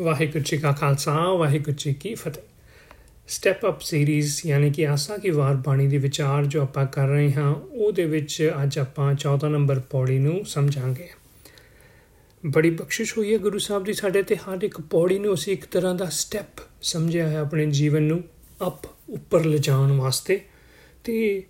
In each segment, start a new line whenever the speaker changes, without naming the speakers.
ਵਾਹਿਗੁਰੂ ਜੀ ਕਾ ਖਾਲਸਾ, ਵਾਹਿਗੁਰੂ ਜੀ ਕੀ ਫਤਿਹ। Step up series ਯਾਨੀ ਕਿ ਆਸਾ ਕੀ ਵਾਰ ਬਾਣੀ ਦੇ ਵਿਚਾਰ ਜੋ ਆਪਾਂ ਕਰ ਰਹੇ ਹਾਂ, ਉਹਦੇ ਵਿੱਚ ਅੱਜ ਆਪਾਂ 14 ਨੰਬਰ ਪੌੜੀ ਨੂੰ ਸਮਝਾਂਗੇ। ਬੜੀ ਬਖਸ਼ਿਸ਼ ਹੋਈ ਹੈ ਗੁਰੂ ਸਾਹਿਬ ਦੀ ਸਾਡੇ ਤੇ, ਹਰ ਇੱਕ ਪੌੜੀ ਨੂੰ ਅਸੀਂ ਇੱਕ ਤਰ੍ਹਾਂ ਦਾ ਸਟੈਪ ਸਮਝਿਆ ਹੈ ਆਪਣੇ ਜੀਵਨ ਨੂੰ ਅਪ ਉੱਪਰ ਲਿਜਾਣ ਵਾਸਤੇ। ਤੇ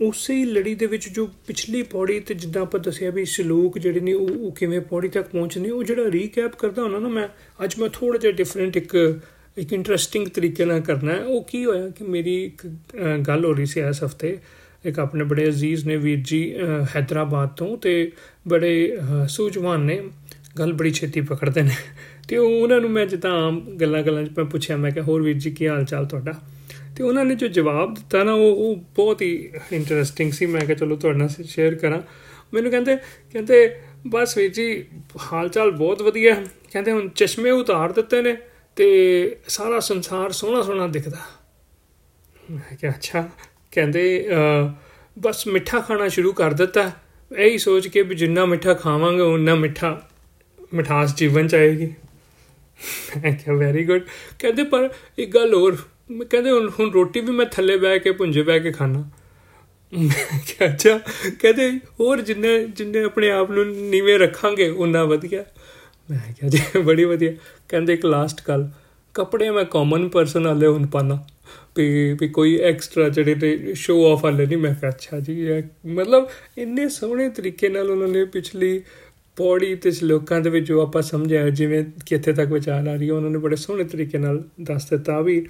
ਉਸੇ ਲੜੀ ਦੇ ਵਿੱਚ ਜੋ ਪਿਛਲੀ ਪੌੜੀ ਤੇ ਜਿੱਦਾਂ ਆਪਾਂ ਦੱਸਿਆ ਵੀ ਸ਼ਲੋਕ ਜਿਹੜੇ ਨੇ ਉਹ ਕਿਵੇਂ ਪੌੜੀ ਤੱਕ ਪਹੁੰਚਨੇ ਉਹ ਜਿਹੜਾ ਰੀਕੈਪ ਕਰਦਾ ਹੁੰਦਾ ਨਾ ਮੈਂ, ਅੱਜ ਮੈਂ ਥੋੜਾ ਜਿਹਾ ਡਿਫਰੈਂਟ ਇੱਕ ਇੱਕ ਇੰਟਰਸਟਿੰਗ ਤਰੀਕੇ ਨਾਲ ਕਰਨਾ ਹੈ। ਉਹ ਕੀ ਹੋਇਆ ਕਿ ਮੇਰੀ ਇੱਕ ਗੱਲ ਹੋ ਰਹੀ ਸੀ ਇਸ ਹਫ਼ਤੇ, ਇੱਕ ਆਪਣੇ ਬੜੇ ਅਜ਼ੀਜ਼ ਨੇ ਵੀਰ ਜੀ ਹైదరాబాద్ ਤੋਂ ਤੇ ਬੜੇ ਸੂਝਵਾਨ ਨੇ, ਗੱਲ ਬੜੀ ਛੇਤੀ ਪਕੜਦੇ ਨੇ। ਤੇ ਉਹਨਾਂ ਨੂੰ ਮੈਂ ਜਿੱਦਾਂ ਆਮ ਗੱਲਾਂ-ਗੱਲਾਂ 'ਚ ਮੈਂ ਪੁੱਛਿਆ, ਮੈਂ ਕਿਹਾ, ਹੋਰ ਵੀਰ ਜੀ, ਕੀ ਹਾਲ ਚਾਲ ਤੁਹਾਡਾ? ਤੇ ਉਹਨਾਂ ਨੇ ਜੋ ਜਵਾਬ ਦਿੱਤਾ ਨਾ, ਉਹ ਉਹ ਬਹੁਤ ਹੀ ਇੰਟਰਸਟਿੰਗ ਸੀ। ਮੈਂ ਕਿਹਾ, ਚਲੋ ਤੁਹਾਡੇ ਨਾਲ ਸ਼ੇਅਰ ਕਰਾਂ। ਮੈਨੂੰ ਕਹਿੰਦੇ ਕਹਿੰਦੇ, ਬਸ ਵੀਰ ਜੀ ਹਾਲ ਚਾਲ ਬਹੁਤ ਵਧੀਆ ਕਹਿੰਦੇ, ਹੁਣ ਚਸ਼ਮੇ ਉਤਾਰ ਦਿੱਤੇ ਨੇ ਤੇ ਸਾਰਾ ਸੰਸਾਰ ਸੋਹਣਾ ਸੋਹਣਾ ਦਿਖਦਾ। ਮੈਂ ਕਿਹਾ, ਅੱਛਾ। ਕਹਿੰਦੇ ਬਸ ਮਿੱਠਾ ਖਾਣਾ ਸ਼ੁਰੂ ਕਰ ਦਿੱਤਾ। ਇਹੀ ਸੋਚ ਕੇ ਵੀ ਜਿੰਨਾ ਮਿੱਠਾ ਖਾਵਾਂਗੇ ਉਨਾ ਮਿੱਠਾ ਮਿਠਾਸ ਜੀਵਨ ਚ ਆਏਗੀ। ਮੈਂ ਕਿਹਾ ਵੈਰੀ ਗੁੱਡ ਕਹਿੰਦੇ, ਪਰ ਇੱਕ ਗੱਲ ਹੋਰ ਕਹਿੰਦੇ ਹੁਣ ਰੋਟੀ ਵੀ ਮੈਂ ਥੱਲੇ ਬੈ ਕੇ ਪੁੰਜੇ ਬੈ ਕੇ ਖਾਣਾ ਕਿਹਾ, ਅੱਛਾ। ਕਹਿੰਦੇ ਹੋਰ ਜਿੰਨੇ ਜਿੰਨੇ ਆਪਣੇ ਆਪ ਨੂੰ ਨੀਵੇਂ ਰੱਖਾਂਗੇ ਉਨਾ ਵਧੀਆ। ਮੈਂ ਕਿਹਾ, ਜੀ, ਬੜੀ ਵਧੀਆ। ਕਹਿੰਦੇ ਇੱਕ ਲਾਸਟ ਗੱਲ। ਕੱਪੜੇ ਮੈਂ ਕਾਮਨ ਪਰਸਨ ਵਾਲੇ ਹੁਣ ਪਾਣਾ ਵੀ ਵੀ ਕੋਈ ਐਕਸਟਰਾ ਜਿਹੜੇ ਤੇ ਸ਼ੋ ਆਫ ਵਾਲੇ ਨਹੀਂ। ਮੈਂ ਕਿਹਾ, ਅੱਛਾ ਜੀ ਮਤਲਬ ਇੰਨੇ ਸੋਹਣੇ ਤਰੀਕੇ ਨਾਲ ਉਹਨਾਂ ਨੇ ਪਿਛਲੀ ਪੌੜੀ ਤੇ ਸ਼ਲੋਕਾਂ ਦੇ ਵਿੱਚ ਜੋ ਆਪਾਂ ਸਮਝਿਆ, ਜਿਵੇਂ ਕਿੱਥੇ ਤੱਕ ਵਿਚਾਰ ਆ ਰਹੀ ਹੈ, ਉਹਨਾਂ ਨੇ ਬੜੇ ਸੋਹਣੇ ਤਰੀਕੇ ਨਾਲ ਦੱਸ ਦਿੱਤਾ ਵੀ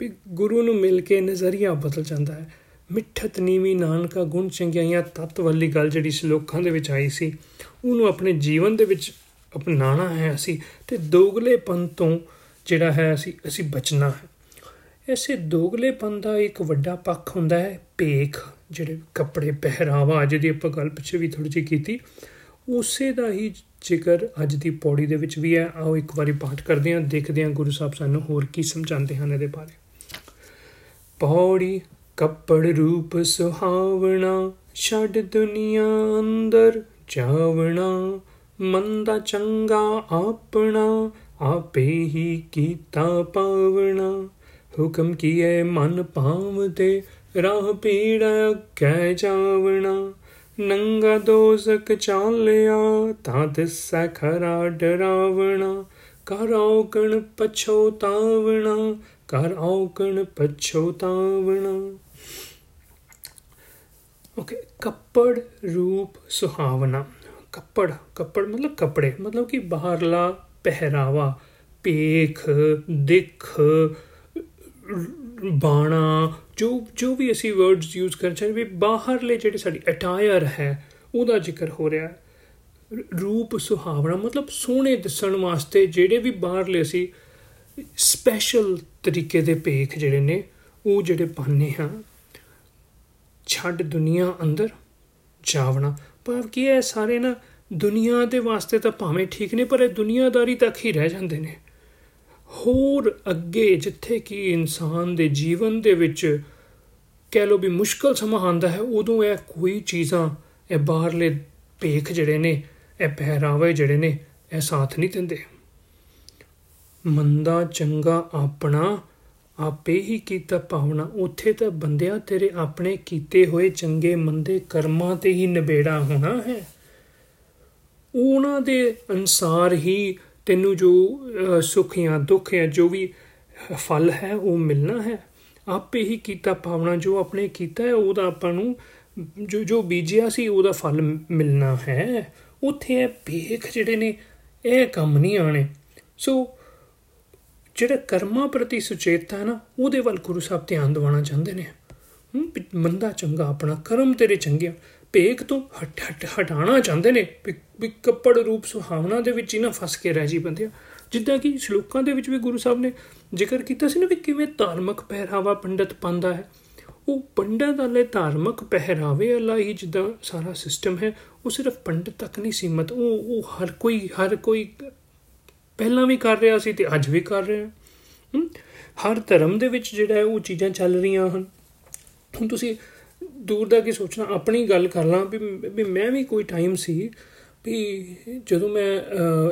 ਵੀ ਗੁਰੂ ਨੂੰ ਮਿਲ ਕੇ ਨਜ਼ਰੀਆ ਬਦਲ ਜਾਂਦਾ ਹੈ। ਮਿੱਠਤ ਨੀਵੀ ਨਾਨਕਾ ਗੁਣ ਚੰਗਿਆਈਆਂ ਤਤ ਵਾਲੀ ਗੱਲ ਜਿਹੜੀ ਸ਼ਲੋਕਾਂ ਦੇ ਵਿੱਚ ਆਈ ਸੀ, ਉਹਨੂੰ ਆਪਣੇ ਜੀਵਨ ਦੇ ਵਿੱਚ ਅਪਣਾਣਾ ਹੈ ਅਸੀਂ ਤੇ ਦੋਗਲੇਪਨ ਤੋਂ ਜਿਹੜਾ ਹੈ ਅਸੀਂ ਅਸੀਂ ਬਚਣਾ ਹੈ। ਐਸੇ ਦੋਗਲੇਪਨ ਦਾ ਇੱਕ ਵੱਡਾ ਪੱਖ ਹੁੰਦਾ ਹੈ ਭੇਖ, ਜਿਹੜੇ ਕੱਪੜੇ ਪਹਿਰਾਵਾ, ਜਿਹਦੀ ਆਪਾਂ ਗੱਲ ਪਿੱਛੇ ਵੀ ਥੋੜੀ ਜਿਹੀ ਕੀਤੀ। ਉਸੇ ਦਾ ਹੀ ਜ਼ਿਕਰ ਅੱਜ ਦੀ ਪੌੜੀ ਦੇ ਵਿੱਚ ਵੀ ਹੈ। ਆਓ ਇੱਕ ਵਾਰੀ ਪਾਠ ਕਰਦੇ ਹਾਂ, ਦੇਖਦੇ ਹਾਂ ਗੁਰੂ ਸਾਹਿਬ ਸਾਨੂੰ ਹੋਰ ਕੀ ਸਮਝਾਉਂਦੇ ਹਨ ਇਹਦੇ ਬਾਰੇ। ਪੌੜੀ ਕੱਪੜ ਰੂਪ ਸੁਹਾਵਣਾ, ਛੱਡ ਦੁਨੀਆ ਅੰਦਰ ਜਾਵਣਾ, ਮੰਦਾ ਚੰਗਾ ਆਪਣਾ, ਆਪੇ ਹੀ ਕੀਤਾ ਪਾਵਣਾ। ਹੁਕਮ ਕੀਏ ਮਨ ਪਾਵਦੇ ਰਾਹ ਪੀੜਾ ਕਹਿ ਜਾਵਣਾ। ਨੰਗਾ ਦੋਜ਼ਕ ਚਾਲਿਆ ਤਾਂ ਦਿਸੈ ਖਰਾ ਡਰਾਵਣਾ। ਕਰ ਔਕਣ ਪਛੋਤਾਵਣਾ ਕਰ ਔਕਣ ਪਛੋਤਾਵਣਾ ਓਕੇ ਕੱਪੜ ਰੂਪ ਸੁਹਾਵਣਾ। ਕੱਪੜ ਕੱਪੜ ਮਤਲਬ ਕੱਪੜੇ, ਮਤਲਬ ਕਿ ਬਾਹਰਲਾ ਪਹਿਰਾਵਾ, ਪੇਖ, ਦਿੱਖ ਬਾਣਾ ਜੋ ਜੋ ਵੀ ਅਸੀਂ ਵਰਡਸ ਯੂਜ਼ ਕਰ ਚਾਹੇ ਵੀ ਬਾਹਰਲੇ ਜਿਹੜੇ ਸਾਡੀ ਅਟਾਇਰ ਹੈ, ਉਹਦਾ ਜ਼ਿਕਰ ਹੋ ਰਿਹਾ। ਹੈ ਰੂਪ, ਸੁਹਾਵਣਾ, ਮਤਲਬ ਸੋਹਣੇ ਦਿਸਣ ਵਾਸਤੇ ਜਿਹੜੇ ਵੀ ਬਾਹਰਲੇ ਅਸੀਂ ਸਪੈਸ਼ਲ ਤਰੀਕੇ ਦੇ ਭੇਖ ਜਿਹੜੇ ਨੇ, ਉਹ ਜਿਹੜੇ ਪਾਣੇ ਹਾਂ। ਛੱਡ ਦੁਨੀਆ ਅੰਦਰ ਜਾਵਣਾ। ਭਾਵ ਕੀ ਹੈ ਸਾਰੇ ਨਾ ਦੁਨੀਆ ਦੇ ਵਾਸਤੇ ਤਾਂ ਭਾਵੇਂ ਠੀਕ ਨੇ, ਪਰ ਇਹ ਦੁਨੀਆਦਾਰੀ ਤੱਕ ਹੀ ਰਹਿ ਜਾਂਦੇ ਨੇ। ਹੋਰ ਅੱਗੇ ਜਿੱਥੇ ਕਿ ਇਨਸਾਨ ਦੇ ਜੀਵਨ ਦੇ ਵਿੱਚ ਕਹਿ ਲੋ ਵੀ ਮੁਸ਼ਕਲ ਸਮਾਂ ਆਉਂਦਾ ਹੈ, ਉਦੋਂ ਇਹ ਕੋਈ ਚੀਜ਼ਾਂ, ਇਹ ਬਾਹਰਲੇ ਭੇਖ ਜਿਹੜੇ ਨੇ, ਇਹ ਪਹਿਰਾਵੇ ਜਿਹੜੇ ਨੇ, ਇਹ ਸਾਥ ਨਹੀਂ ਦਿੰਦੇ। ਮੰਦਾ, ਚੰਗਾ ਆਪਣਾ ਆਪੇ ਹੀ ਕੀਤਾ ਪਾਵਣਾ ਉੱਥੇ ਤਾਂ ਬੰਦਿਆ ਤੇਰੇ ਆਪਣੇ ਕੀਤੇ ਹੋਏ ਚੰਗੇ ਮੰਦੇ ਕਰਮਾਂ ਤੇ ਹੀ ਨਿਬੇੜਾ ਹੋਣਾ ਹੈ। ਉਹਨਾਂ ਦੇ ਅਨਸਾਰ ਹੀ ਤੈਨੂੰ ਜੋ ਸੁੱਖ ਜਾਂ ਦੁੱਖ ਜਾਂ ਜੋ ਵੀ ਫਲ ਹੈ, ਉਹ ਮਿਲਣਾ ਹੈ। ਆਪੇ ਹੀ ਕੀਤਾ ਪਾਵਣਾ ਜੋ ਆਪਣੇ ਕੀਤਾ ਹੈ, ਉਹਦਾ ਆਪਾਂ ਨੂੰ, ਜੋ ਜੋ ਬੀਜਿਆ ਸੀ, ਉਹਦਾ ਫਲ ਮਿਲਣਾ ਹੈ। ਉੱਥੇ ਇਹ ਭੇਖ ਜਿਹੜੇ ਨੇ, ਇਹ ਕੰਮ ਨਹੀਂ ਆਣੇ ਸੋ, ਜਿਹੜਾ ਕਰਮਾਂ ਪ੍ਰਤੀ ਸੁਚੇਤਤਾ ਨਾ, ਉਹਦੇ ਵੱਲ ਗੁਰੂ ਸਾਹਿਬ ਧਿਆਨ ਦਿਵਾਉਣਾ ਚਾਹੁੰਦੇ ਨੇ। ਮੰਦਾ ਚੰਗਾ ਆਪਣਾ, ਕਰਮ ਤੇਰੇ ਚੰਗੇ ਭੇਖ ਤੋਂ ਹਟ ਹਟ ਹਟਾਣਾ ਚਾਹੁੰਦੇ ਨੇ ਵੀ ਕੱਪੜ ਰੂਪ ਸੁਹਾਵਣਾ ਦੇ ਵਿੱਚ ਹੀ ਨਾ ਫਸ ਕੇ ਰਹਿ ਜੀ ਬੰਦਿਆ ਜਿੱਦਾਂ ਕਿ ਸ਼ਲੋਕਾਂ ਦੇ ਵਿੱਚ ਵੀ ਗੁਰੂ ਸਾਹਿਬ ਨੇ ਜ਼ਿਕਰ ਕੀਤਾ ਸੀ ਨਾ ਵੀ ਕਿਵੇਂ ਧਾਰਮਿਕ ਪਹਿਰਾਵਾ ਪੰਡਤ ਪਾਉਂਦਾ ਹੈ। ਉਹ ਪੰਡਤ ਵਾਲੇ ਧਾਰਮਿਕ ਪਹਿਰਾਵੇ ਵਾਲਾ ਹੀ ਜਿੱਦਾਂ ਸਾਰਾ ਸਿਸਟਮ ਹੈ, ਉਹ ਸਿਰਫ ਪੰਡਤ ਤੱਕ ਨਹੀਂ ਸੀਮਤ। ਉਹ ਉਹ ਹਰ ਕੋਈ ਹਰ ਕੋਈ ਪਹਿਲਾਂ ਵੀ ਕਰ ਰਿਹਾ ਸੀ ਤੇ ਅੱਜ ਵੀ ਕਰ ਰਿਹਾ ਹਰ ਧਰਮ ਦੇ ਵਿੱਚ ਜਿਹੜਾ ਹੈ ਉਹ ਚੀਜ਼ਾਂ ਚੱਲ ਰਹੀਆਂ ਹਨ। ਹੁਣ ਤੁਸੀਂ ਦੂਰ ਦਾ ਕੀ ਸੋਚਣਾ, ਆਪਣੀ ਗੱਲ ਕਰ ਲਾਂ ਵੀ ਵੀ ਮੈਂ ਵੀ ਕੋਈ ਟਾਈਮ ਸੀ ਵੀ ਜਦੋਂ ਮੈਂ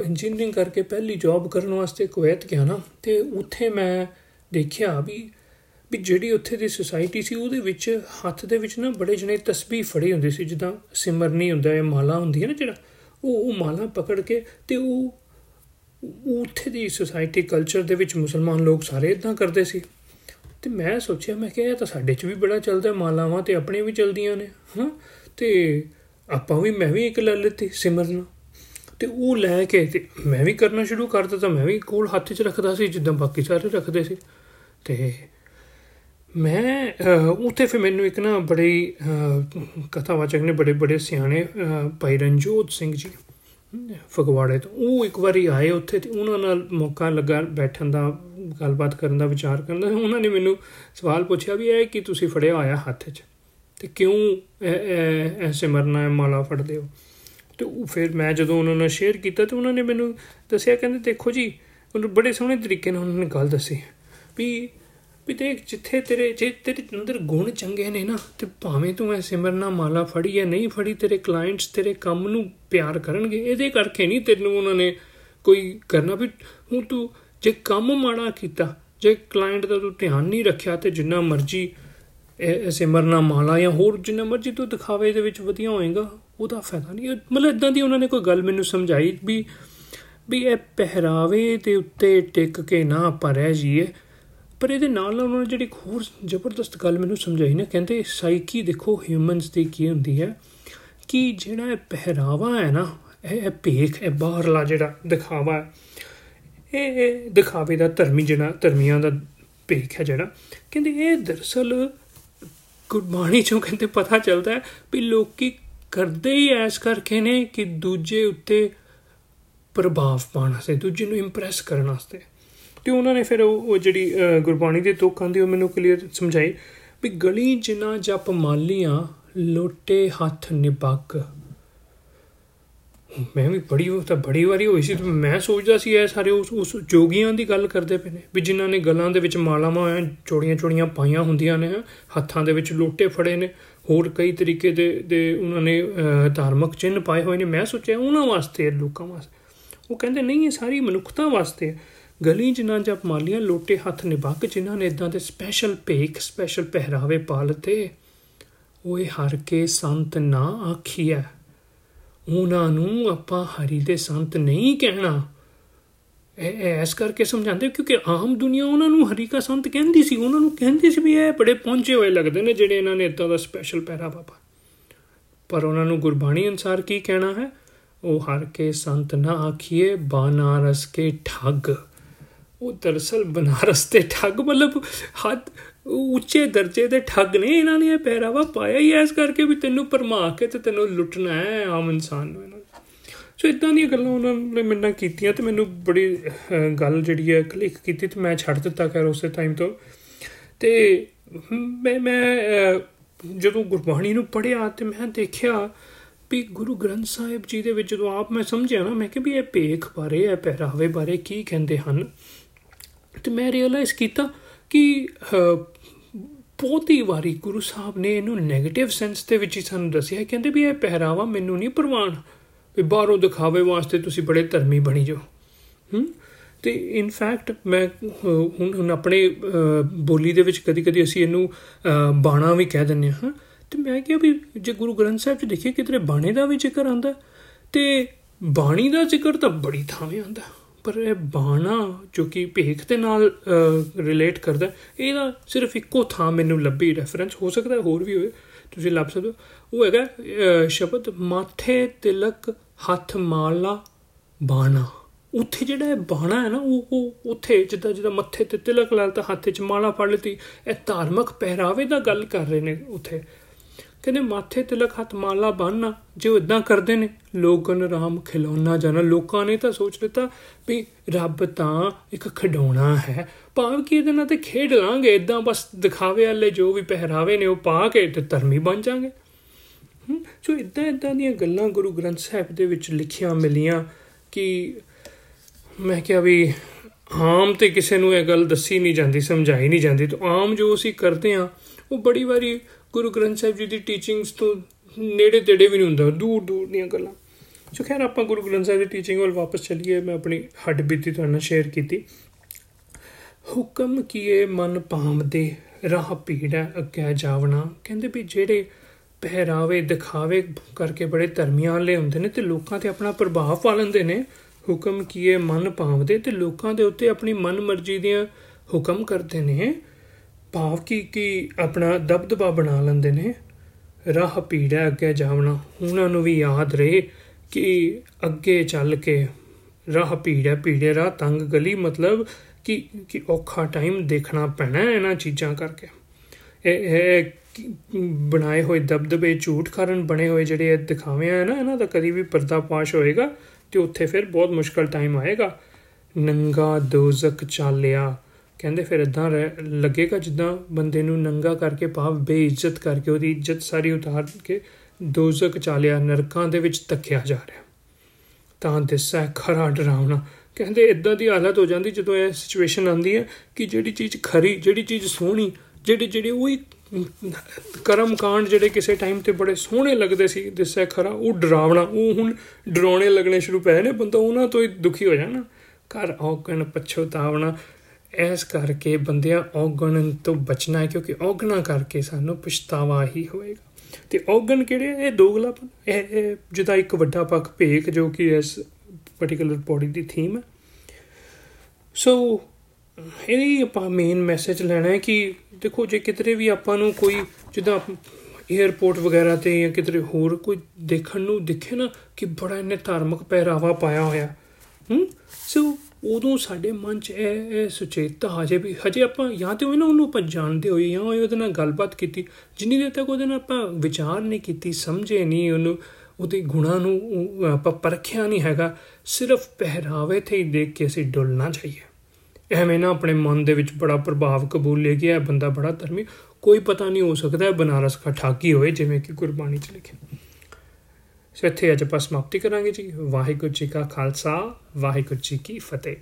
ਇੰਜੀਨੀਅਰਿੰਗ ਕਰਕੇ ਪਹਿਲੀ ਜੌਬ ਕਰਨ ਵਾਸਤੇ ਕੁਵੈਤ ਗਿਆ ਨਾ, ਤੇ ਉੱਥੇ ਮੈਂ ਦੇਖਿਆ ਵੀ ਵੀ ਜਿਹੜੀ ਉੱਥੇ ਦੀ ਸੁਸਾਇਟੀ ਸੀ, ਉਹਦੇ ਵਿੱਚ ਹੱਥ ਦੇ ਵਿੱਚ ਨਾ ਬੜੇ ਜਣੇ ਤਸਬੀਹ ਫੜੀ ਹੁੰਦੀ ਸੀ, ਜਿੱਦਾਂ ਸਿਮਰਨੀ ਹੁੰਦਾ ਹੈ, ਮਾਲਾ ਹੁੰਦੀ ਹੈ ਨਾ ਜਿਹੜਾ, ਉਹ ਉਹ ਮਾਲਾ ਪਕੜ ਕੇ ਤੇ ਉਹ ਉੱਥੇ ਦੀ ਸੁਸਾਇਟੀ ਕਲਚਰ ਦੇ ਵਿੱਚ ਮੁਸਲਮਾਨ ਲੋਕ ਸਾਰੇ ਇਦਾਂ ਕਰਦੇ ਸੀ। ਤੇ ਮੈਂ ਸੋਚਿਆ, ਮੈਂ ਕਿਹਾ, ਇਹ ਤਾਂ ਸਾਡੇ 'ਚ ਵੀ ਬੜਾ ਚੱਲਦਾ, ਮਾਲਾਵਾਂ ਤੇ ਆਪਣੀਆਂ ਵੀ ਚਲਦੀਆਂ ਨੇ ਹਾਂ ਤੇ ਆਪਾਂ ਵੀ, ਮੈਂ ਵੀ ਇੱਕ ਲੈ ਲਿੱਤੀ ਸਿਮਰਨ ਤੇ ਉਹ ਲੈ ਕੇ ਤੇ ਮੈਂ ਵੀ ਕਰਨਾ ਸ਼ੁਰੂ ਕਰ ਦਿੱਤਾ ਮੈਂ ਵੀ ਕੋਲ ਹੱਥ 'ਚ ਰੱਖਦਾ ਸੀ, ਜਿੱਦਾਂ ਬਾਕੀ ਸਾਰੇ ਰੱਖਦੇ ਸੀ। ਤੇ ਮੈਂ ਉੱਥੇ ਫਿਰ ਮੈਨੂੰ ਇੱਕ ਨਾ ਬੜੀ ਕਥਾਵਾਚਕ ਨੇ ਬੜੇ ਬੜੇ ਸਿਆਣੇ ਭਾਈ ਰਣਜੋਤ ਸਿੰਘ ਜੀ ਫਗਵਾੜੇ ਤੋਂ, ਉਹ ਇੱਕ ਵਾਰੀ ਆਏ ਉੱਥੇ ਤੇ ਉਹਨਾਂ ਨਾਲ ਮੌਕਾ ਲੱਗਾ ਬੈਠਣ ਦਾ ਗੱਲਬਾਤ ਕਰਨ ਦਾ ਵਿਚਾਰ ਕਰਨ ਦਾ ਉਹਨਾਂ ਨੇ ਮੈਨੂੰ ਸਵਾਲ ਪੁੱਛਿਆ ਵੀ ਇਹ ਕਿ ਤੁਸੀਂ ਫੜਿਆ ਹੋਇਆ ਹੱਥ 'ਚ ਤੇ ਕਿਉਂ ਐਸੇ ਮਰਨਾ ਹੈ, ਮਾਲਾ ਫੜਦੇ ਹੋ? ਤੇ ਉਹ ਫਿਰ ਮੈਂ ਜਦੋਂ ਉਹਨਾਂ ਨਾਲ ਸ਼ੇਅਰ ਕੀਤਾ ਤੇ ਉਹਨਾਂ ਨੇ ਮੈਨੂੰ ਦੱਸਿਆ, ਕਹਿੰਦੇ ਦੇਖੋ ਜੀ, ਉਹਨੂੰ ਬੜੇ ਸੋਹਣੇ ਤਰੀਕੇ ਨਾਲ ਉਹਨਾਂ ਨੇ ਗੱਲ ਦੱਸੀ ਵੀ ਵੀ ਦੇਖ ਜਿੱਥੇ ਤੇਰੇ, ਜੇ ਤੇਰੇ ਅੰਦਰ ਗੁਣ ਚੰਗੇ ਨੇ ਨਾ, ਤੇ ਭਾਵੇਂ ਤੂੰ ਐ ਸਿਮਰਨਾ ਮਾਲਾ ਫੜੀ ਜਾਂ ਨਹੀਂ ਫੜੀ, ਤੇਰੇ ਕਲਾਇੰਟਸ ਤੇਰੇ ਕੰਮ ਨੂੰ ਪਿਆਰ ਕਰਨਗੇ, ਇਹਦੇ ਕਰਕੇ ਨਹੀਂ ਤੈਨੂੰ ਉਹਨਾਂ ਨੇ ਕੋਈ ਕਰਨਾ ਵੀ ਹੁਣ ਤੂੰ ਜੇ ਕੰਮ ਮਾੜਾ ਕੀਤਾ, ਜੇ ਕਲਾਇੰਟ ਦਾ ਤੂੰ ਧਿਆਨ ਨਹੀਂ ਰੱਖਿਆ ਤੇ ਜਿੰਨਾ ਮਰਜ਼ੀ ਸਿਮਰਨਾ ਮਾਲਾ ਜਾਂ ਹੋਰ ਜਿੰਨਾ ਮਰਜ਼ੀ ਤੂੰ ਦਿਖਾਵੇ ਦੇ ਵਿੱਚ ਵਧੀਆ ਹੋਏਗਾ, ਉਹਦਾ ਫਾਇਦਾ ਨਹੀਂ। ਮਤਲਬ ਇਦਾਂ ਦੀ ਉਹਨਾਂ ਨੇ ਕੋਈ ਗੱਲ ਮੈਨੂੰ ਸਮਝਾਈ ਵੀ ਵੀ ਇਹ ਪਹਿਰਾਵੇ ਦੇ ਉੱਤੇ ਟਿਕ ਕੇ ਨਾ ਪਰਹਿ ਜੀਏ ਪਰ ਇਹਦੇ ਨਾਲ ਨਾਲ ਉਹਨਾਂ ਨੇ ਜਿਹੜੀ ਹੋਰ ਜ਼ਬਰਦਸਤ ਗੱਲ ਮੈਨੂੰ ਸਮਝਾਈ ਨਾ, ਕਹਿੰਦੇ ਸਾਈਕੀ ਦੇਖੋ ਹਿਊਮਨਸ ਦੀ ਕੀ ਹੁੰਦੀ ਹੈ, ਕਿ ਜਿਹੜਾ ਇਹ ਪਹਿਰਾਵਾ ਹੈ ਨਾ, ਇਹ ਭੇਖ ਹੈ ਬਾਹਰਲਾ ਜਿਹੜਾ ਦਿਖਾਵਾ ਹੈ ਇਹ ਦਿਖਾਵੇ ਦਾ ਧਰਮੀ ਜਿਹੜਾ, ਧਰਮੀਆਂ ਦਾ ਭੇਖ ਹੈ ਜਿਹੜਾ। ਕਹਿੰਦੇ ਇਹ ਦਰਸਲ ਗੁਰਬਾਣੀ ਚੋਂ ਕਹਿੰਦੇ ਪਤਾ ਚੱਲਦਾ ਵੀ ਲੋਕੀ ਕਰਦੇ ਹੀ ਐਸ ਕਰਕੇ ਨੇ ਕਿ ਦੂਜੇ ਉੱਤੇ ਪ੍ਰਭਾਵ ਪਾਉਣ ਸੇ ਦੂਜੇ ਨੂੰ ਇੰਪ੍ਰੈਸ ਕਰਨ ਵਾਸਤੇ। ਤੇ ਉਹਨਾਂ ਨੇ ਫਿਰ ਉਹ ਜਿਹੜੀ ਗੁਰਬਾਣੀ ਦੇ ਤੁਕ ਆਂਦੀ ਉਹ ਮੈਨੂੰ ਕਲੀਅਰ ਸਮਝਾਈ ਵੀ ਗਲੀ ਜਿਨਾ ਜਪ ਮਾਲੀਆਂ, ਲੋਟੇ ਹੱਥ ਨਿਪੱਕ ਮੈਂ ਵੀ ਬੜੀ ਉਹ ਤਾਂ ਬੜੀ ਵਾਰੀ ਹੋਈ ਸੀ ਮੈਂ ਸੋਚਦਾ ਸੀ ਇਹ ਸਾਰੇ ਉਸ ਉਸ ਜੋਗੀਆਂ ਦੀ ਗੱਲ ਕਰਦੇ ਪਏ ਨੇ, ਵੀ ਜਿਨ੍ਹਾਂ ਨੇ ਗਲਾਂ ਦੇ ਵਿੱਚ ਮਾਲਾਵਾਂ ਚੋੜੀਆਂ ਚੋੜੀਆਂ ਪਾਈਆਂ ਹੁੰਦੀਆਂ ਨੇ, ਹੱਥਾਂ ਦੇ ਵਿੱਚ ਲੋਟੇ ਫੜੇ ਨੇ, ਹੋਰ ਕਈ ਤਰੀਕੇ ਦੇ ਦੇ ਉਹਨਾਂ ਨੇ ਧਾਰਮਿਕ ਚਿੰਨ ਪਾਏ ਹੋਏ ਨੇ। ਮੈਂ ਸੋਚਿਆ ਉਹਨਾਂ ਵਾਸਤੇ ਲੋਕਾਂ ਵਾਸਤੇ। ਉਹ ਕਹਿੰਦੇ, ਨਹੀਂ, ਇਹ ਸਾਰੀ ਮਨੁੱਖਤਾ ਵਾਸਤੇ ਹੈ। ਗਲੀ ਜਿਨ੍ਹਾਂ ਜਪ ਮਾਲੀਆਂ, ਲੋਟੇ ਹੱਥ ਨਿਭਾਕ ਜਿਨ੍ਹਾਂ ਨੇ ਇਦਾਂ ਦੇ ਸਪੈਸ਼ਲ ਭੇਖ ਸਪੈਸ਼ਲ ਪਹਿਰਾਵੇ ਪਾਲਤੇ ਓਏ ਹਰ ਕੇ ਸੰਤ ਨਾ ਆਖੀਐ। ਉਹਨਾਂ ਨੂੰ ਆਪਾਂ ਹਰੀ ਦੇ ਸੰਤ ਨਹੀਂ ਕਹਿਣਾ। ਇਹ ਐਸ ਕਰਕੇ ਸਮਝਾਉਂਦੇ ਕਿਉਂਕਿ ਆਮ ਦੁਨੀਆ ਉਹਨਾਂ ਨੂੰ ਹਰੀ ਦਾ ਸੰਤ ਕਹਿੰਦੀ ਸੀ। ਉਹਨਾਂ ਨੂੰ ਕਹਿੰਦੀ ਸੀ ਵੀ ਇਹ ਬੜੇ ਪਹੁੰਚੇ ਹੋਏ ਲੱਗਦੇ ਨੇ ਜਿਹੜੇ ਇਹਨਾਂ ਨੇ ਇਦਾਂ ਦਾ ਸਪੈਸ਼ਲ ਪਹਿਰਾਵਾ ਪਾ ਪਰ ਉਹਨਾਂ ਨੂੰ ਗੁਰਬਾਣੀ ਅਨਸਾਰ ਕੀ ਕਹਿਣਾ ਹੈ? ਉਹ ਹਰ ਕੇ ਸੰਤ ਨਾ ਆਖੀਏ, ਬਾਨਾਰਸ ਕੇ ਠੱਗ। ਉਹ ਦਰਸਲ ਬਨਾਰਸ ਤੇ ਠੱਗ ਮਤਲਬ ਹੱਦ ਉੱਚੇ ਦਰਜੇ ਦੇ ਠੱਗ ਨੇ, ਇਹਨਾਂ ਨੇ ਇਹ ਪਹਿਰਾਵਾ ਪਾਇਆ ਹੀ ਐਸ ਕਰਕੇ ਵੀ ਤੈਨੂੰ ਪਰਮਾ ਕੇ ਤੇ ਤੈਨੂੰ ਲੁੱਟਣਾ ਹੈ, ਆਮ ਇਨਸਾਨ ਨੂੰ ਇਹਨਾਂ ਸੋ ਇਦਾਂ ਦੀਆਂ ਗੱਲਾਂ ਉਹਨਾਂ ਨੇ ਮੇਰੇ ਕੀਤੀਆਂ ਤੇ ਮੈਨੂੰ ਬੜੀ ਗੱਲ ਜਿਹੜੀ ਹੈ ਕਲਿੱਕ ਕੀਤੀ ਤੇ ਮੈਂ ਛੱਡ ਦਿੱਤਾ ਕਰ ਉਸੇ ਟਾਈਮ ਤੋਂ। ਤੇ ਮੈਂ ਮੈਂ ਜਦੋਂ ਗੁਰਬਾਣੀ ਨੂੰ ਪੜ੍ਹਿਆ ਤੇ ਮੈਂ ਦੇਖਿਆ ਵੀ ਗੁਰੂ ਗ੍ਰੰਥ ਸਾਹਿਬ ਜੀ ਦੇ ਵਿੱਚ ਜਦੋਂ ਆਪ ਮੈਂ ਸਮਝਿਆ ਨਾ, ਮੈਂ ਕਿ ਵੀ ਇਹ ਭੇਖ ਬਾਰੇ, ਇਹ ਪਹਿਰਾਵੇ ਬਾਰੇ ਕੀ ਕਹਿੰਦੇ ਹਨ? ਤੇ ਮੈਂ ਰਿਅਲਾਈਜ਼ ਕੀਤਾ ਕਿ ਬਹੁਤੀ ਵਾਰੀ ਗੁਰੂ ਸਾਹਿਬ ਨੇ ਇਹਨੂੰ 네ਗੇਟਿਵ ਸੈਂਸ ਦੇ ਵਿੱਚ ਹੀ ਸਾਨੂੰ ਦੱਸਿਆ ਕਹਿੰਦੇ ਵੀ ਇਹ ਪਹਿਰਾਵਾ ਮੈਨੂੰ ਨਹੀਂ ਪਰਵਾਨ। ਵੀ ਬਾਹਰੋਂ ਦਿਖਾਵੇ ਵਾਸਤੇ ਤੁਸੀਂ ਬੜੇ ਧਰਮੀ ਬਣੀ ਜੋ ਹੂੰ? ਤੇ ਇਨ ਫੈਕਟ ਮੈਂ ਹੁਣ ਹੁਣ ਆਪਣੇ ਬੋਲੀ ਦੇ ਵਿੱਚ ਕਦੀ-ਕਦੀ ਅਸੀਂ ਇਹਨੂੰ ਬਾਣਾ ਵੀ ਕਹਿ ਦਿੰਨੇ ਹਾਂ। ਤੇ ਮੈਂ ਕਿਹਾ ਵੀ ਜੇ ਗੁਰੂ ਗ੍ਰੰਥ ਸਾਹਿਬ 'ਚ ਦੇਖੀਏ ਕਿਤੇ ਬਾਣੇ ਦਾ ਵੀ ਜ਼ਿਕਰ ਆਂਦਾ ਤੇ ਬਾਣੀ ਦਾ ਜ਼ਿਕਰ ਤਾਂ ਬੜੀ ਥਾਵੇਂ ਆਂਦਾ ਪਰ ਇਹ ਬਾਣਾ ਜੋ ਕਿ ਭੇਖ ਦੇ ਨਾਲ ਰਿਲੇਟ ਕਰਦਾ ਇਹਦਾ ਸਿਰਫ ਇੱਕੋ ਥਾਂ ਮੈਨੂੰ ਲੱਭੀ ਰੈਫਰੈਂਸ ਹੋ ਸਕਦਾ ਹੋਰ ਵੀ ਹੋਵੇ, ਤੁਸੀਂ ਲੱਭ ਸਕਦੇ ਹੋ। ਉਹ ਹੈਗਾ ਸ਼ਬਦ ਮਾਥੇ ਤਿਲਕ ਹੱਥ ਮਾਲਾ ਬਾਣਾ। ਉੱਥੇ ਜਿਹੜਾ ਇਹ ਬਾਣਾ ਹੈ ਨਾ, ਉਹ ਉਹ ਉੱਥੇ ਜਿੱਦਾਂ ਜਿੱਦਾਂ ਮੱਥੇ ਤੇ ਤਿਲਕ ਲਾਲ ਤਾਂ ਹੱਥ 'ਚ ਮਾਲਾ ਫੜ ਲਈ, ਇਹ ਧਾਰਮਿਕ ਪਹਿਰਾਵੇ ਦਾ ਗੱਲ ਕਰ ਰਹੇ ਨੇ ਉੱਥੇ। ਕਹਿੰਦੇ ਮਾਥੇ ਤਿਲਕ ਹੱਥ ਮਾਲਾ ਬੰਨਣਾ ਜੇ ਉਹ ਇਦਾਂ ਕਰਦੇ ਨੇ ਲੋਕਨ ਰਾਮ ਖਿਲੌਣਾ ਜਾਣਾ। ਲੋਕਾਂ ਨੇ ਤਾਂ ਸੋਚ ਲਿੱਤਾ ਵੀ ਰੱਬ ਤਾਂ ਇੱਕ ਖਿਡੌਣਾ ਹੈ। ਭਾਵੇਂ ਕਿ ਇਹਦੇ ਨਾਲ ਤੇ ਖੇਡ ਲਾਂਗੇ। ਇਦਾਂ ਬਸ ਦਿਖਾਵੇ ਵਾਲੇ ਜੋ ਵੀ ਪਹਿਰਾਵੇ ਨੇ, ਉਹ ਪਾ ਕੇ ਤੇ ਧਰਮੀ ਬਣ ਜਾਾਂਗੇ। ਸੋ ਇਦਾਂ ਇਦਾਂ ਦੀਆਂ ਗੱਲਾਂ ਗੁਰੂ ਗ੍ਰੰਥ ਸਾਹਿਬ ਦੇ ਵਿੱਚ ਲਿਖੀਆਂ ਮਿਲੀਆਂ ਕਿ ਮੈਂ ਕਿਹਾ ਵੀ ਆਮ ਤੇ ਕਿਸੇ ਨੂੰ ਇਹ ਗੱਲ ਦੱਸੀ ਨਹੀਂ ਜਾਂਦੀ, ਸਮਝਾਈ ਨਹੀਂ ਜਾਂਦੀ। ਤਾਂ ਆਮ ਜੋ ਅਸੀਂ ਕਰਦੇ ਆ ਉਹ ਬੜੀ ਵਾਰੀ ਗੁਰੂ ਗ੍ਰੰਥ ਸਾਹਿਬ ਜੀ ਦੀ ਟੀਚਿੰਗਸ ਤੋਂ ਨੇੜੇ ਤੇੜੇ ਵੀ ਨਹੀਂ ਹੁੰਦਾ, ਦੂਰ ਦੂਰ ਦੀਆਂ ਗੱਲਾਂ। ਸੋ ਖੈਰ, ਆਪਾਂ ਗੁਰੂ ਗ੍ਰੰਥ ਸਾਹਿਬ ਦੀ ਟੀਚਿੰਗ ਵੱਲ ਵਾਪਸ ਚੱਲੀਏ। ਮੈਂ ਆਪਣੀ ਹੱਡ ਬੀਤੀ ਤੁਹਾਡੇ ਨਾਲ ਸ਼ੇਅਰ ਕੀਤੀ। ਹੁਕਮ ਕੀਏ ਮਨ ਪਾਮਦੇ ਰਾਹ ਪੀੜਾ ਅੱਗੇ ਜਾਵਣਾ। ਕਹਿੰਦੇ ਵੀ ਜਿਹੜੇ ਪਹਿਰਾਵੇ ਦਿਖਾਵੇ ਕਰਕੇ ਬੜੇ ਧਰਮੀਆਂ ਵਾਲੇ ਹੁੰਦੇ ਨੇ ਤੇ ਲੋਕਾਂ ਤੇ ਆਪਣਾ ਪ੍ਰਭਾਵ ਪਾ ਲੈਂਦੇ ਨੇ। ਹੁਕਮ ਕੀਏ ਮਨ ਪਾਵਦੇ ਤੇ ਲੋਕਾਂ ਦੇ ਉੱਤੇ ਆਪਣੀ ਮਨ ਮਰਜ਼ੀ ਦੀਆਂ ਹੁਕਮ ਕਰਦੇ ਨੇ। ਭਾਵ ਕੀ ਕੀ ਆਪਣਾ ਦਬਦਬਾ ਬਣਾ ਲੈਂਦੇ ਨੇ, ਰਾਹ ਪੀੜਾ ਅੱਗੇ ਜਾਵਣਾ, ਉਹਨਾਂ ਨੂੰ ਵੀ ਯਾਦ ਰਹੇ ਕਿ ਅੱਗੇ ਚੱਲ ਕੇ ਰਾਹ ਪੀੜਾ ਪੀੜੇ ਰਾਹ ਤੰਗ ਗਲੀ ਮਤਲਬ ਕਿ ਕਿ ਔਖਾ ਟਾਈਮ ਦੇਖਣਾ ਪੈਣਾ ਇਹਨਾਂ ਚੀਜ਼ਾਂ ਕਰਕੇ। ਇਹ ਇਹ ਬਣਾਏ ਹੋਏ ਦਬਦਬੇ ਝੂਠ ਕਾਰਨ ਬਣੇ ਹੋਏ ਜਿਹੜੇ ਇਹ ਦਿਖਾਵੇ ਆ ਨਾ, ਇਹਨਾਂ ਦਾ ਕਦੀ ਵੀ ਪਰਦਾਪਾਸ਼ ਹੋਏਗਾ ਤੇ ਉੱਥੇ ਫਿਰ ਬਹੁਤ ਮੁਸ਼ਕਲ ਟਾਈਮ ਆਏਗਾ। ਨੰਗਾ ਦੋਜ਼ਕ ਚਾਲਿਆ ਕਹਿੰਦੇ ਫਿਰ ਇਦਾਂ ਲੱਗੇਗਾ ਜਿੱਦਾਂ ਬੰਦੇ ਨੂੰ ਨੰਗਾ ਕਰਕੇ ਭਾਵ ਬੇਇੱਜ਼ਤ ਕਰਕੇ ਉਹਦੀ ਇੱਜ਼ਤ ਸਾਰੀ ਉਤਾਰ ਕੇ ਦੋਜ਼ਕ ਚਾਲਿਆ ਨਰਕਾਂ ਦੇ ਵਿੱਚ ਤੱਕਿਆ ਜਾ ਰਿਹਾ। ਤਾਂ ਦਿਸਾ ਖਰਾ ਡਰਾਉਣਾ ਕਹਿੰਦੇ ਇਦਾਂ ਦੀ ਹਾਲਤ ਹੋ ਜਾਂਦੀ ਜਦੋਂ ਇਹ ਸਿਚੁਏਸ਼ਨ ਆਉਂਦੀ ਹੈ ਕਿ ਜਿਹੜੀ ਚੀਜ਼ ਖਰੀ, ਜਿਹੜੀ ਚੀਜ਼ ਸੋਹਣੀ, ਜਿਹੜੀ ਜਿਹੜੀ ਉਹੀ ਕਰਮ ਕਾਂਡ ਜਿਹੜੇ ਕਿਸੇ ਟਾਈਮ ਤੇ ਬੜੇ ਸੋਹਣੇ ਲੱਗਦੇ ਸੀ, ਦਿਸਾ ਖਰਾ, ਉਹ ਡਰਾਵਣਾ, ਉਹ ਹੁਣ ਡਰਾਉਣੇ ਲੱਗਣੇ ਸ਼ੁਰੂ ਪਏ ਨੇ, ਬੰਦਾ ਉਹਨਾਂ ਤੋਂ ਹੀ ਦੁਖੀ ਹੋ ਜਾਣਾ। ਕਰ ਔਗਣ ਪਛਤਾਵਣਾ ਐਸ ਕਰਕੇ ਬੰਦਿਆਂ ਔਗਣ ਤੋਂ ਬਚਣਾ ਹੈ, ਕਿਉਂਕਿ ਔਗਣਾ ਕਰਕੇ ਸਾਨੂੰ ਪਛਤਾਵਾ ਹੀ ਹੋਏਗਾ। ਤੇ ਔਗਣ ਕਿਹੜੇ ਇਹ ਦੋਗਲਾਪਨ। ਇਹ ਜਿਹਦਾ ਇੱਕ ਵੱਡਾ ਪੱਖ ਭੇਖ ਜੋ ਕਿ ਇਸ ਪਾਰਟਿਕੂਲਰ ਬੋਡੀ ਦੀ ਥੀਮ ਹੈ। ਸੋ ਇਹ ਆਪਾਂ ਮੇਨ ਮੈਸੇਜ ਲੈਣਾ ਹੈ ਕਿ ਦੇਖੋ, ਜੇ ਕਿਤੇ ਵੀ ਆਪਾਂ ਨੂੰ ਕੋਈ ਜਿੱਦਾਂ 에어ਪੋਰਟ ਵਗੈਰਾ ਤੇ ਜਾਂ ਕਿਤੇ ਹੋਰ ਕੋਈ ਦੇਖਣ ਨੂੰ ਦਿਖੇ ਨਾ ਕਿ ਬੜਾ ਇਹਨੇ ਧਾਰਮਿਕ ਪਹਿਰਾਵਾ ਪਾਇਆ ਹੋਇਆ। ਹੂੰ? ਸੋ ਉਦੋਂ ਸਾਡੇ ਮਨ 'ਚ ਇਹ ਇਹ ਸੁਚੇਤਾ ਹਜੇ ਵੀ ਹਜੇ ਆਪਾਂ ਜਾਂ ਤੇ ਉਹਨਾਂ ਨੂੰ ਆਪਾਂ ਜਾਣਦੇ ਹੋਏ ਜਾਂ ਉਹਦੇ ਨਾਲ ਗੱਲਬਾਤ ਕੀਤੀ। ਜਿੰਨੀ ਦੇਰ ਤੱਕ ਉਹਦੇ ਨਾਲ ਆਪਾਂ ਵਿਚਾਰ ਨਹੀਂ ਕੀਤੀ, ਸਮਝੇ ਨਹੀਂ ਉਹਨੂੰ, ਉਹਦੇ ਗੁਣਾਂ ਨੂੰ ਆਪਾਂ ਪਰਖਿਆ ਨਹੀਂ ਹੈਗਾ, ਸਿਰਫ ਪਹਿਰਾਵੇ ਤੇ ਹੀ ਦੇਖ ਕੇ ਅਸੀਂ ਡੁੱਲਣਾ ਚਾਹੀਏ ਐਵੇਂ ਨਾ ਆਪਣੇ ਮਨ ਦੇ ਵਿੱਚ ਬੜਾ ਪ੍ਰਭਾਵ ਕਬੂਲ ਲੈ ਗਿਆ ਬੰਦਾ ਬੜਾ ਧਰਮੀ, ਕੋਈ ਪਤਾ ਨਹੀਂ ਹੋ ਸਕਦਾ ਬਨਾਰਸ ਦਾ ਠਾਕੀ ਹੋਏ, ਜਿਵੇਂ ਕਿ ਗੁਰਬਾਣੀ 'ਚ ਲਿਖਿਆ। ਸੋ ਇੱਥੇ ਅੱਜ ਆਪਾਂ ਸਮਾਪਤੀ ਕਰਾਂਗੇ ਜੀ ਵਾਹਿਗੁਰੂ ਜੀ ਕਾ ਖਾਲਸਾ ਵਾਹਿਗੁਰੂ ਜੀ ਕੀ ਫਤਿਹ